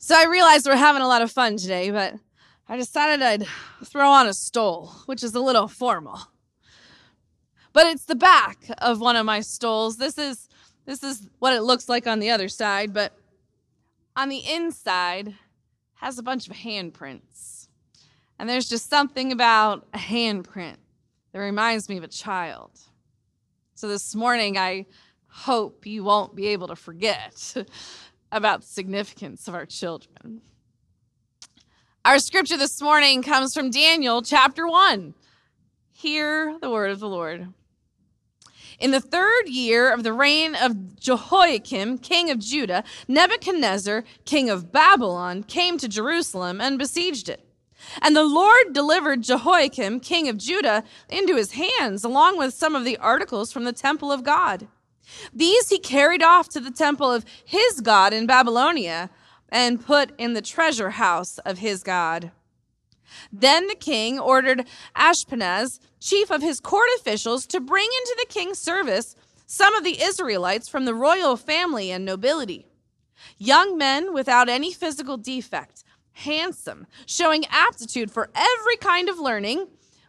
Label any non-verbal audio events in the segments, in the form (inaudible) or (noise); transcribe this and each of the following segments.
So I realized we're having a lot of fun today, but I decided I'd throw on a stole, which is a little formal. But it's the back of one of my stoles. This is this is what it looks like on the other side, but on the inside has a bunch of handprints. And there's just something about a handprint that reminds me of a child. So this morning I hope you won't be able to forget (laughs) about the significance of our children. Our scripture this morning comes from Daniel chapter 1. Hear the word of the Lord. In the third year of the reign of Jehoiakim, king of Judah, Nebuchadnezzar, king of Babylon, came to Jerusalem and besieged it. And the Lord delivered Jehoiakim, king of Judah, into his hands, along with some of the articles from the temple of God. These he carried off to the temple of his God in Babylonia and put in the treasure house of his God. Then the king ordered Ashpenaz, chief of his court officials, to bring into the king's service some of the Israelites from the royal family and nobility. Young men without any physical defect, handsome, showing aptitude for every kind of learning,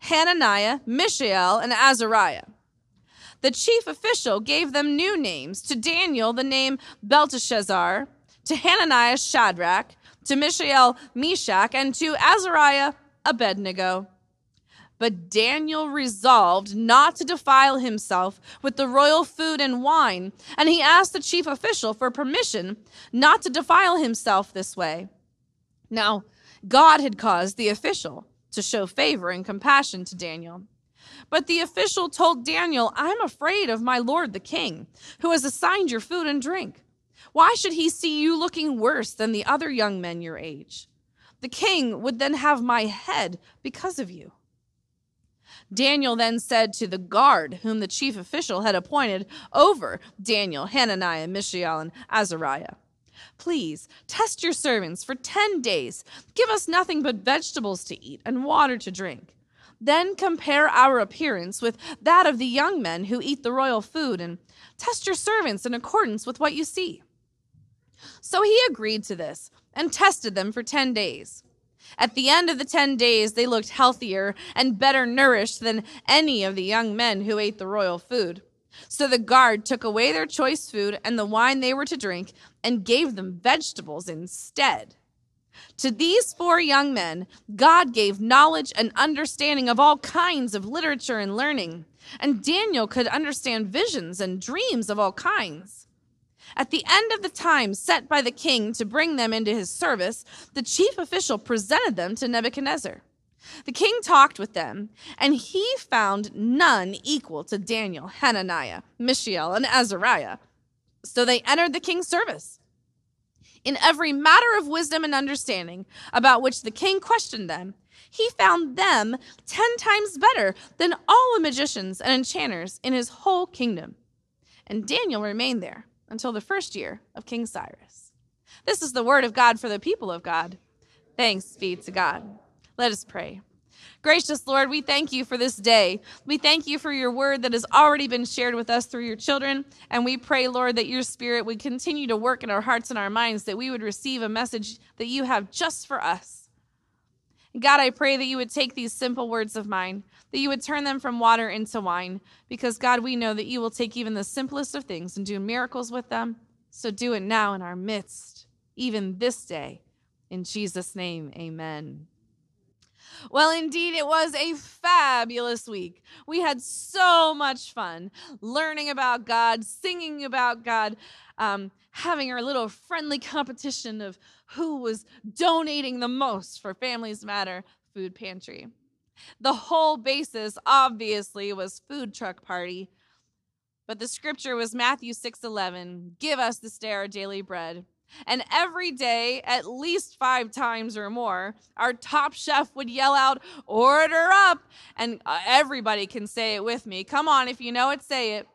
Hananiah, Mishael, and Azariah. The chief official gave them new names. To Daniel, the name Belteshazzar, to Hananiah, Shadrach, to Mishael, Meshach, and to Azariah, Abednego. But Daniel resolved not to defile himself with the royal food and wine, and he asked the chief official for permission not to defile himself this way. Now, God had caused the official to show favor and compassion to Daniel. But the official told Daniel, I'm afraid of my lord the king, who has assigned your food and drink. Why should he see you looking worse than the other young men your age? The king would then have my head because of you. Daniel then said to the guard whom the chief official had appointed over Daniel, Hananiah, Mishael, and Azariah. Please test your servants for 10 days. Give us nothing but vegetables to eat and water to drink. Then compare our appearance with that of the young men who eat the royal food and test your servants in accordance with what you see. So he agreed to this and tested them for 10 days. At the end of the 10 days, they looked healthier and better nourished than any of the young men who ate the royal food. So the guard took away their choice food and the wine they were to drink and gave them vegetables instead. To these four young men, God gave knowledge and understanding of all kinds of literature and learning, and Daniel could understand visions and dreams of all kinds. At the end of the time set by the king to bring them into his service, the chief official presented them to Nebuchadnezzar. The king talked with them, and he found none equal to Daniel, Hananiah, Mishael, and Azariah. So they entered the king's service. In every matter of wisdom and understanding about which the king questioned them, he found them ten times better than all the magicians and enchanters in his whole kingdom. And Daniel remained there until the first year of King Cyrus. This is the word of God for the people of God. Thanks be to God. Let us pray. Gracious Lord, we thank you for this day. We thank you for your word that has already been shared with us through your children. And we pray, Lord, that your spirit would continue to work in our hearts and our minds, that we would receive a message that you have just for us. God, I pray that you would take these simple words of mine, that you would turn them from water into wine, because God, we know that you will take even the simplest of things and do miracles with them. So do it now in our midst, even this day. In Jesus' name, amen. Well, indeed, it was a fabulous week. We had so much fun learning about God, singing about God, um, having our little friendly competition of who was donating the most for Families Matter Food Pantry. The whole basis, obviously, was food truck party. But the scripture was Matthew 6:11, "Give us this day our daily bread." And every day, at least five times or more, our top chef would yell out, Order up! And uh, everybody can say it with me. Come on, if you know it, say it.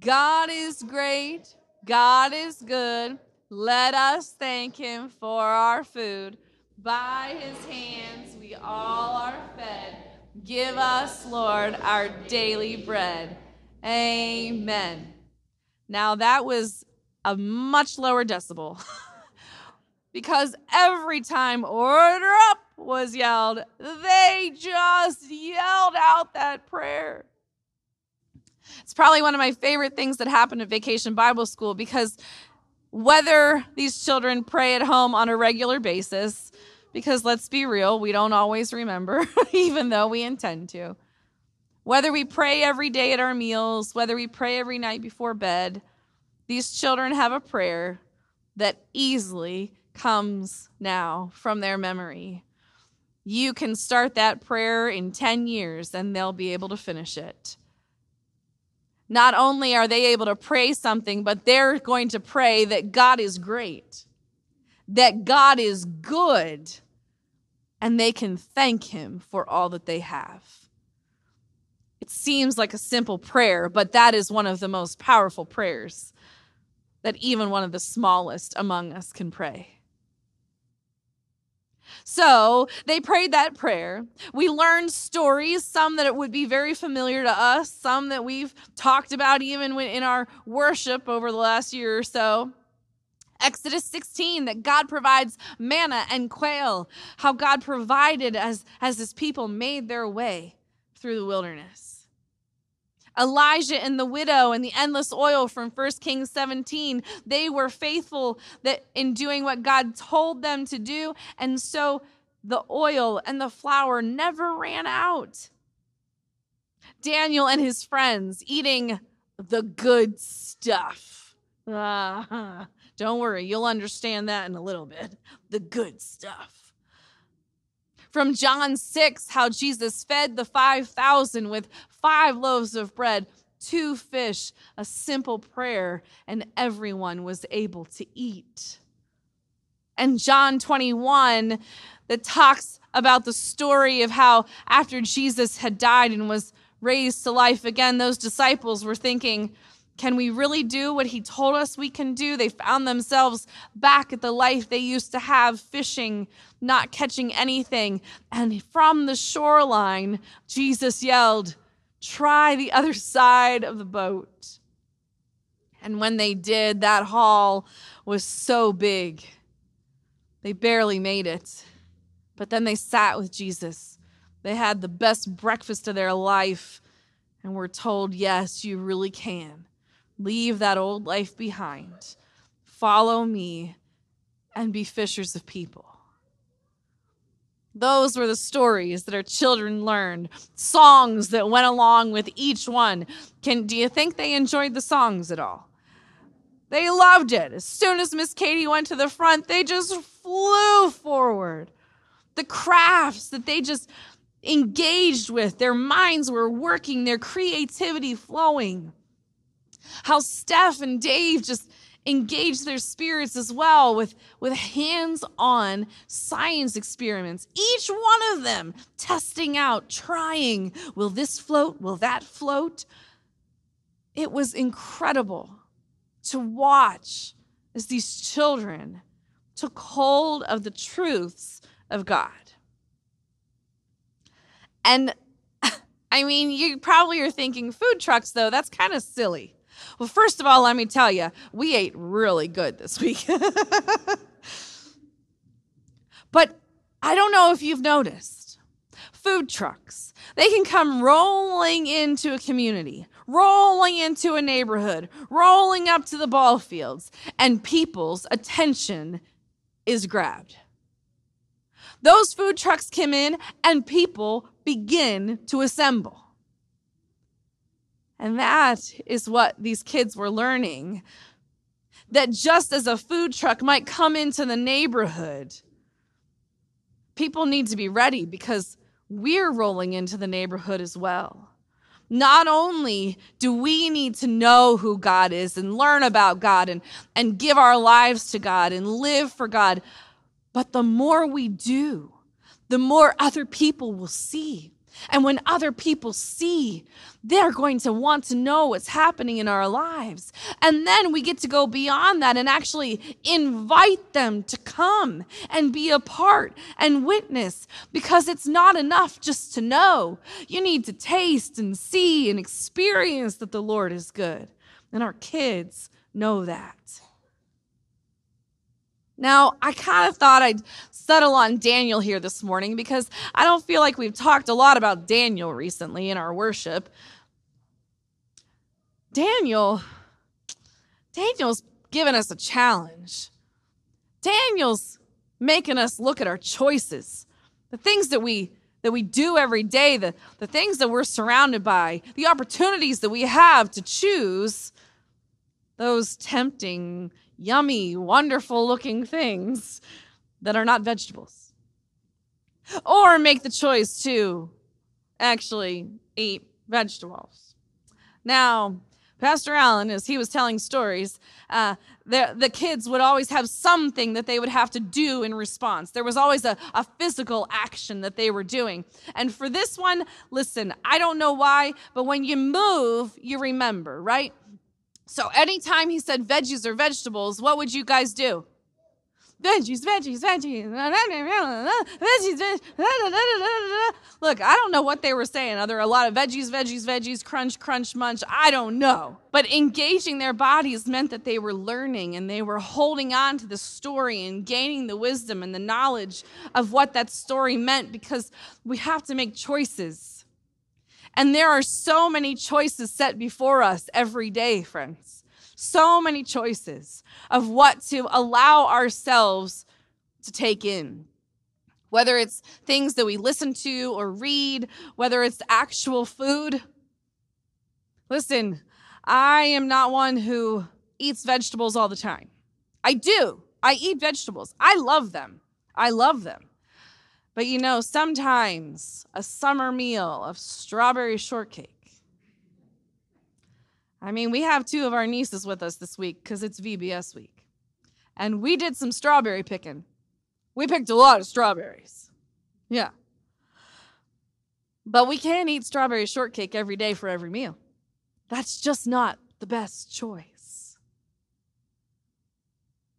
God is great. God is good. Let us thank him for our food. By his hands we all are fed. Give us, Lord, our daily bread. Amen. Now that was a much lower decibel. (laughs) because every time order up was yelled, they just yelled out that prayer. It's probably one of my favorite things that happened at Vacation Bible School because whether these children pray at home on a regular basis, because let's be real, we don't always remember, (laughs) even though we intend to. Whether we pray every day at our meals, whether we pray every night before bed, these children have a prayer that easily comes now from their memory. You can start that prayer in 10 years and they'll be able to finish it. Not only are they able to pray something, but they're going to pray that God is great, that God is good, and they can thank Him for all that they have. It seems like a simple prayer, but that is one of the most powerful prayers that even one of the smallest among us can pray. So they prayed that prayer. We learned stories, some that it would be very familiar to us, some that we've talked about even in our worship over the last year or so. Exodus 16, that God provides manna and quail, how God provided as, as his people made their way through the wilderness. Elijah and the widow and the endless oil from 1 Kings 17. They were faithful that in doing what God told them to do. And so the oil and the flour never ran out. Daniel and his friends eating the good stuff. Uh, don't worry, you'll understand that in a little bit. The good stuff from John 6, how Jesus fed the 5,000 with five loaves of bread, two fish, a simple prayer, and everyone was able to eat. And John 21 that talks about the story of how after Jesus had died and was raised to life again, those disciples were thinking, can we really do what he told us we can do? They found themselves back at the life they used to have, fishing, not catching anything. And from the shoreline, Jesus yelled, Try the other (laughs) side of the boat. And when they did, that haul was so big, they barely made it. But then they sat with Jesus. They had the best breakfast of their life and were told, Yes, you really can. Leave that old life behind. Follow me and be fishers of people. Those were the stories that our children learned, songs that went along with each one. Can do you think they enjoyed the songs at all? They loved it. As soon as Miss Katie went to the front, they just flew forward. The crafts that they just engaged with, their minds were working, their creativity flowing how Steph and Dave just engage their spirits as well with, with hands on science experiments. Each one of them testing out, trying will this float? Will that float? It was incredible to watch as these children took hold of the truths of God. And (laughs) I mean, you probably are thinking food trucks, though, that's kind of silly. Well, first of all, let me tell you, we ate really good this (laughs) week. but I don't know if you've noticed food trucks, they can come rolling into a community, rolling into a neighborhood, rolling up to the ball fields, and people's attention is grabbed. Those food trucks come in and people begin to assemble. And that is what these kids were learning. That just as a food truck might come into the neighborhood, people need to be ready because we're rolling into the neighborhood as well. not only do we need to know who God is and learn about God and, and give our lives to God and live for God, but the more we do, the more other people will see. And when other people see, they're going to want to know what's happening in our lives. And then we get to go beyond that and actually invite them to come and be a part and witness because it's not enough just to know. You need to taste and see and experience that the Lord is good. And our kids know that. Now, I kind of thought I'd settle on Daniel here this morning because I don't feel like we've talked a lot about Daniel recently in our worship. Daniel, Daniel's given us a challenge. Daniel's making us look at our choices, the things that we that we do every day, the, the things that we're surrounded by, the opportunities that we have to choose those tempting, yummy, wonderful looking things that are not vegetables. Or make the choice to actually eat vegetables. Now, Pastor Allen, as he was telling stories, uh, the, the kids would always have something that they would have to do in response. There was always a, a physical action that they were doing. And for this one, listen, I don't know why, but when you move, you remember, right? So anytime he said veggies or vegetables, what would you guys do? Veggies, veggies, veggies, veggies, veggies. Look, I don't know what they were saying. Are there a lot of veggies, veggies, veggies, crunch, crunch, munch? I don't know. But engaging their bodies meant that they were learning and they were holding on to the story and gaining the wisdom and the knowledge of what that story meant because we have to make choices and there are so many choices set before us every day, friends. So many choices of what to allow ourselves to take in. Whether it's things that we listen to or read, whether it's actual food. Listen, I am not one who eats vegetables all the time. I do. I eat vegetables. I love them. I love them. But you know, sometimes a summer meal of strawberry shortcake. I mean, we have two of our nieces with us this week because it's VBS week. And we did some strawberry picking. We picked a lot of strawberries. Yeah. But we can't eat strawberry shortcake every day for every meal. That's just not the best choice.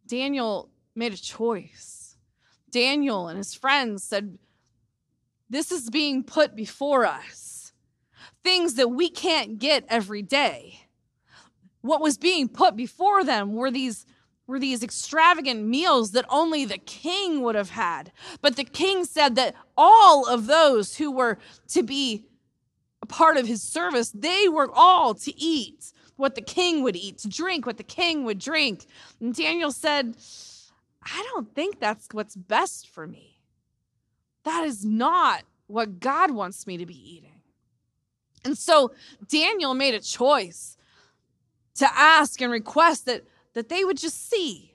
Daniel made a choice Daniel and his friends said, This is being put before us. Things that we can't get every day. What was being put before them were these were these extravagant meals that only the king would have had. But the king said that all of those who were to be a part of his service, they were all to eat what the king would eat, to drink what the king would drink. And Daniel said, I don't think that's what's best for me. That is not what God wants me to be eating. And so Daniel made a choice to ask and request that, that they would just see,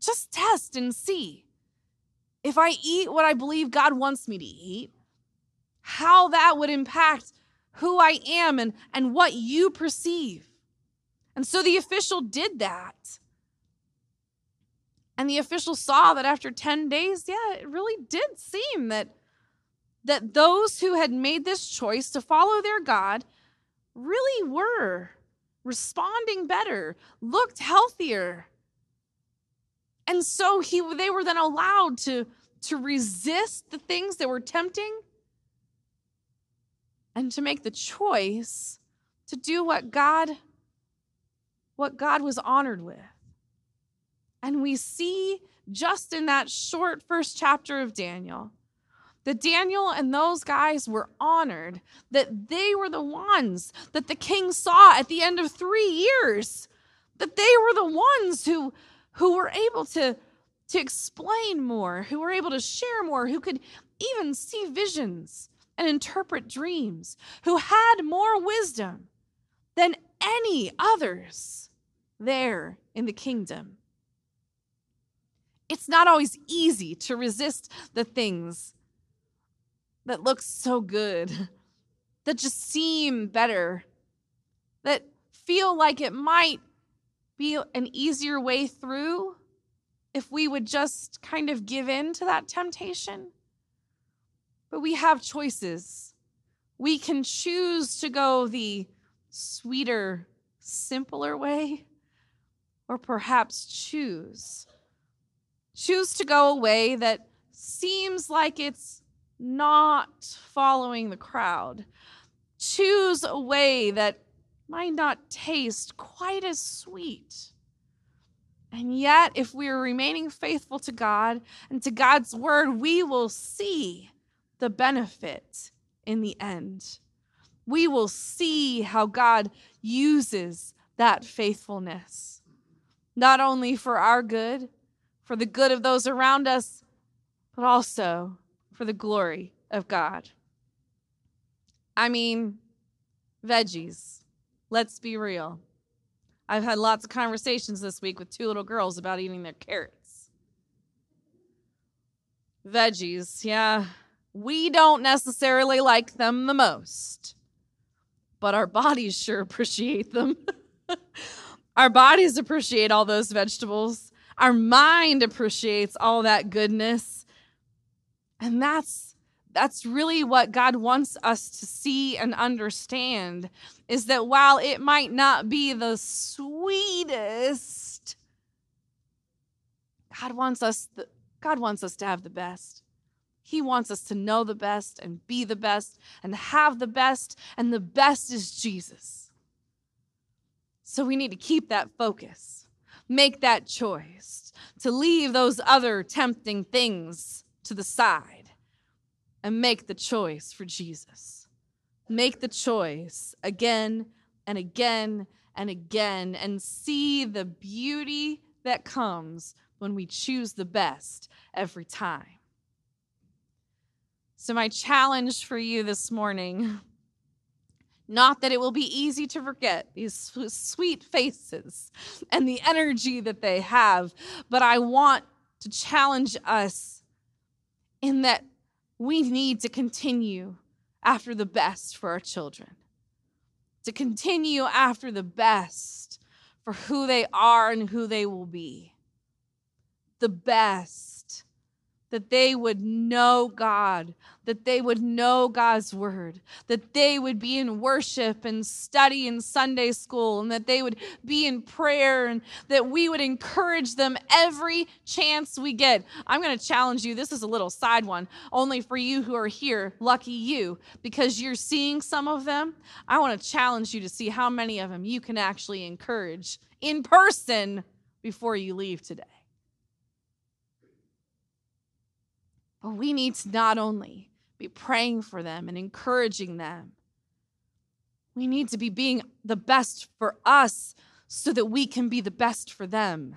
just test and see. If I eat what I believe God wants me to eat, how that would impact who I am and, and what you perceive. And so the official did that. And the official saw that after 10 days, yeah, it really did seem that that those who had made this choice to follow their God really were responding better, looked healthier. And so he they were then allowed to to resist the things that were tempting and to make the choice to do what God what God was honored with. And we see just in that short first chapter of Daniel that Daniel and those guys were honored, that they were the ones that the king saw at the end of three years, that they were the ones who, who were able to, to explain more, who were able to share more, who could even see visions and interpret dreams, who had more wisdom than any others there in the kingdom it's not always easy to resist the things that look so good, (laughs) that just seem better, that feel like it might be an easier way through if we would just kind of give in to that temptation. But we have choices. We can choose to go the sweeter, simpler way, or perhaps choose. Choose to go a way that seems like it's not following the crowd. Choose a way that might not taste quite as sweet. And yet, if we are remaining faithful to God and to God's word, we will see the benefit in the end. We will see how God uses that faithfulness, not only for our good, for the good of those around us, but also for the glory of God. I mean, veggies. Let's be real. I've had lots of conversations this week with two little girls about eating their carrots. Veggies, yeah, we don't necessarily like them the most, but our bodies sure (laughs) appreciate them. (laughs) our bodies appreciate all those vegetables. Our mind appreciates all that goodness. And that's that's really what God wants us to see and understand is that while it might not be the sweetest, God wants us the, God wants us to have the best. He wants us to know the best and be the best and have the best, and the best is Jesus. So we need to keep that focus, make that choice to leave those other tempting things to the side and make the choice for Jesus. Make the choice again and again and again and see the beauty that comes when we choose the best every time. So, my challenge for you this morning not that it will be easy to forget these sweet faces and the energy that they have, but I want to challenge us in that we need to continue after the best for our children, to continue after the best for who they are and who they will be. The best that they would know God, that they would know God's word, that they would be in worship and study in Sunday school, and that they would be in prayer, and that we would encourage them every chance we get. I'm going to challenge you. This is a little side one, only for you who are here. Lucky you, because you're seeing some of them. I want to challenge you to see how many of them you can actually encourage in person before you leave today. But we need to not only be praying for them and encouraging them, we need to be being the best for us so that we can be the best for them.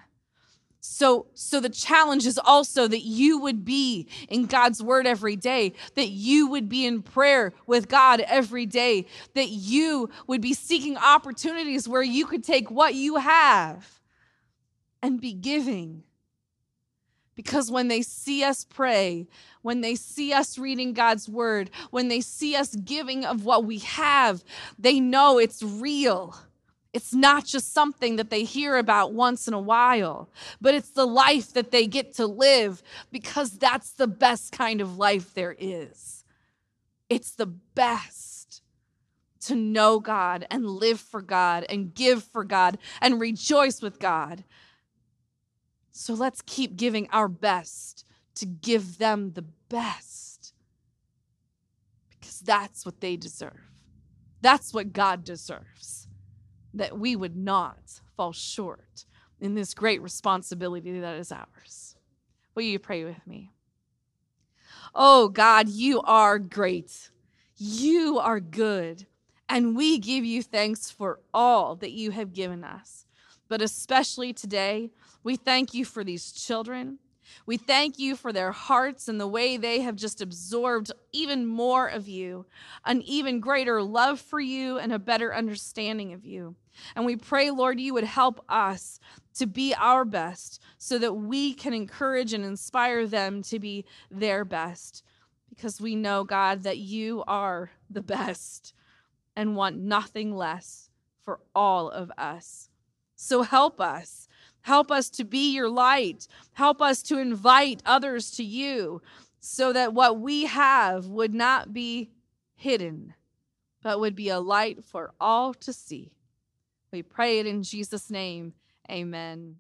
So, so the challenge is also that you would be in God's word every day, that you would be in prayer with God every day, that you would be seeking opportunities where you could take what you have and be giving because when they see us pray, when they see us reading God's word, when they see us giving of what we have, they know it's real. It's not just something that they hear about once in a while, but it's the life that they get to live because that's the best kind of life there is. It's the best to know God and live for God and give for God and rejoice with God so let's keep giving our best to give them the best because that's what they deserve. That's what God deserves. That we would not fall short in this great responsibility that is ours. Will you pray with me? Oh God, you are great. You are good. And we give you thanks for all that you have given us. But especially today, we thank you for these children. We thank you for their hearts and the way they have just absorbed even more of you, an even greater love for you, and a better understanding of you. And we pray, Lord, you would help us to be our best so that we can encourage and inspire them to be their best. Because we know, God, that you are the best. and want nothing less for all of us. So help us. Help us to be your light. Help us to invite others to you so that what we have would not be hidden, but would be a light for all to see. We pray it in Jesus' name. Amen.